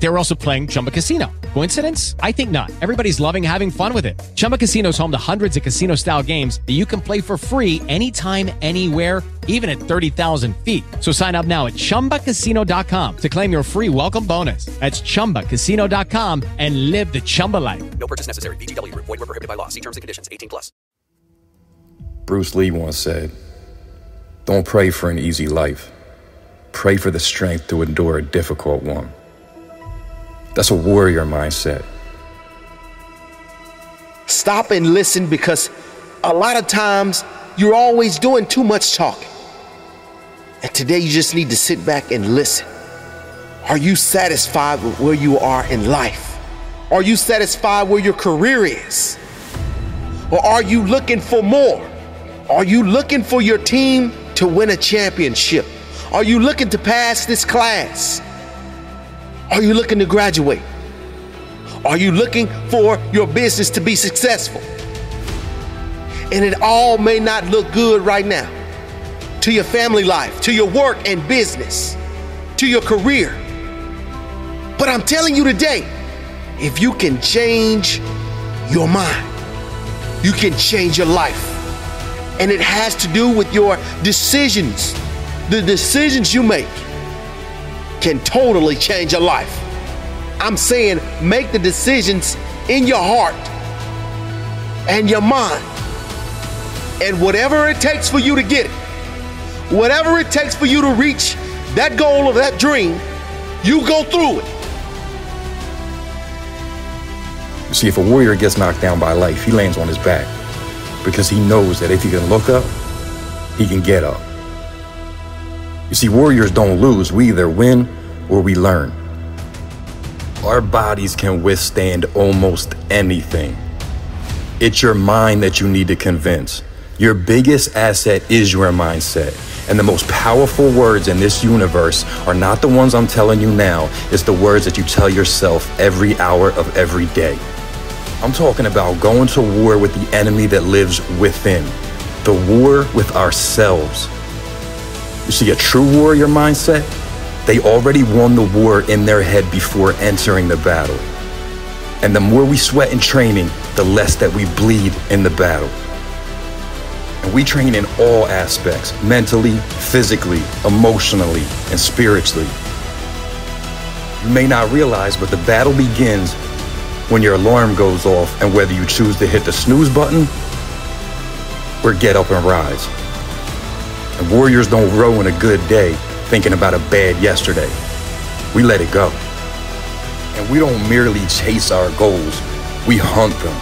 They were also playing Chumba Casino. Coincidence? I think not. Everybody's loving having fun with it. Chumba Casino is home to hundreds of casino style games that you can play for free anytime, anywhere, even at 30,000 feet. So sign up now at chumbacasino.com to claim your free welcome bonus. That's chumbacasino.com and live the Chumba life. No purchase necessary. VGW Group. Void were prohibited by law. See terms and conditions. 18 plus. Bruce Lee once said, Don't pray for an easy life. Pray for the strength to endure a difficult one. That's a warrior mindset. Stop and listen because a lot of times you're always doing too much talking. And today you just need to sit back and listen. Are you satisfied with where you are in life? Are you satisfied where your career is? Or are you looking for more? Are you looking for your team to win a championship? Are you looking to pass this class? Are you looking to graduate? Are you looking for your business to be successful? And it all may not look good right now to your family life, to your work and business, to your career. But I'm telling you today, if you can change your mind, you can change your life. And it has to do with your decisions. The decisions you make can totally change your life. I'm saying make the decisions in your heart and your mind. And whatever it takes for you to get it, whatever it takes for you to reach that goal or that dream, you go through it. See, if a warrior gets knocked down by life, he lands on his back because he knows that if he can look up, he can get up. You see, warriors don't lose. We either win or we learn. Our bodies can withstand almost anything. It's your mind that you need to convince. Your biggest asset is your mindset. And the most powerful words in this universe are not the ones I'm telling you now, it's the words that you tell yourself every hour of every day. I'm talking about going to war with the enemy that lives within, the war with ourselves. You see, a true warrior mindset, they already won the war in their head before entering the battle. And the more we sweat in training, the less that we bleed in the battle. And we train in all aspects mentally, physically, emotionally, and spiritually. You may not realize, but the battle begins when your alarm goes off and whether you choose to hit the snooze button or get up and rise. And warriors don't row in a good day thinking about a bad yesterday. We let it go. And we don't merely chase our goals, we hunt them.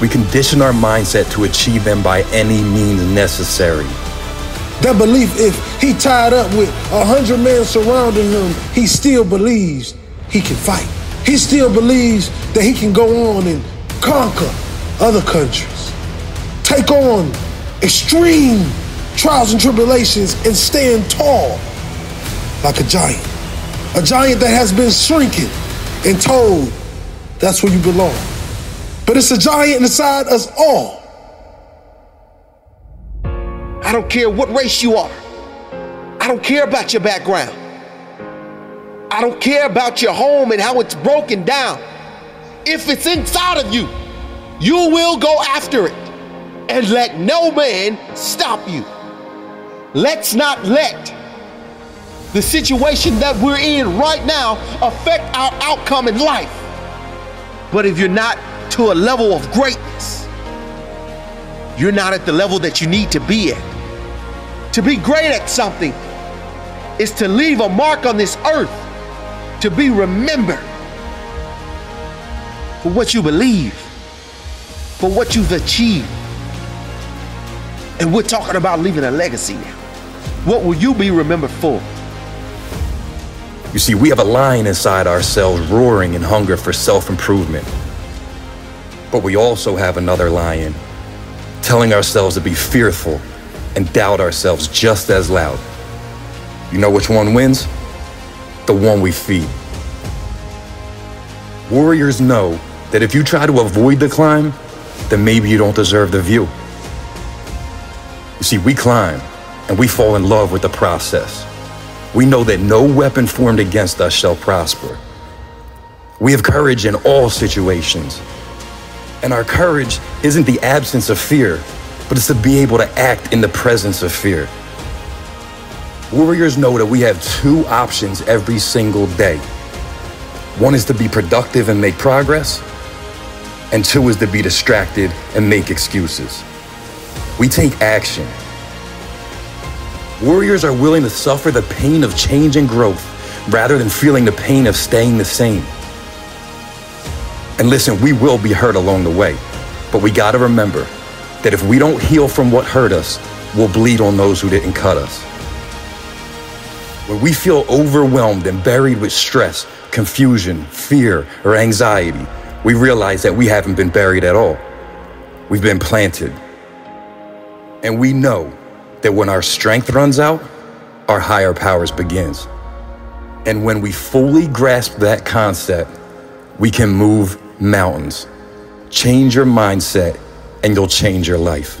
We condition our mindset to achieve them by any means necessary. That belief, if he tied up with a hundred men surrounding him, he still believes he can fight. He still believes that he can go on and conquer other countries, take on extreme trials and tribulations, and stand tall like a giant. A giant that has been shrinking and told that's where you belong. But it's a giant inside us all. I don't care what race you are. I don't care about your background. I don't care about your home and how it's broken down. If it's inside of you, you will go after it and let no man stop you. Let's not let the situation that we're in right now affect our outcome in life. But if you're not to a level of greatness, you're not at the level that you need to be at. To be great at something is to leave a mark on this earth, to be remembered for what you believe, for what you've achieved. And we're talking about leaving a legacy now. What will you be remembered for? You see, we have a lion inside ourselves roaring in hunger for self improvement. But we also have another lion telling ourselves to be fearful and doubt ourselves just as loud. You know which one wins? The one we feed. Warriors know that if you try to avoid the climb, then maybe you don't deserve the view. You see, we climb and we fall in love with the process. We know that no weapon formed against us shall prosper. We have courage in all situations. And our courage isn't the absence of fear, but it's to be able to act in the presence of fear. Warriors know that we have two options every single day. One is to be productive and make progress, and two is to be distracted and make excuses. We take action. Warriors are willing to suffer the pain of change and growth rather than feeling the pain of staying the same. And listen, we will be hurt along the way, but we gotta remember that if we don't heal from what hurt us, we'll bleed on those who didn't cut us. When we feel overwhelmed and buried with stress, confusion, fear, or anxiety, we realize that we haven't been buried at all. We've been planted. And we know that when our strength runs out, our higher powers begins. And when we fully grasp that concept, we can move mountains. Change your mindset and you'll change your life.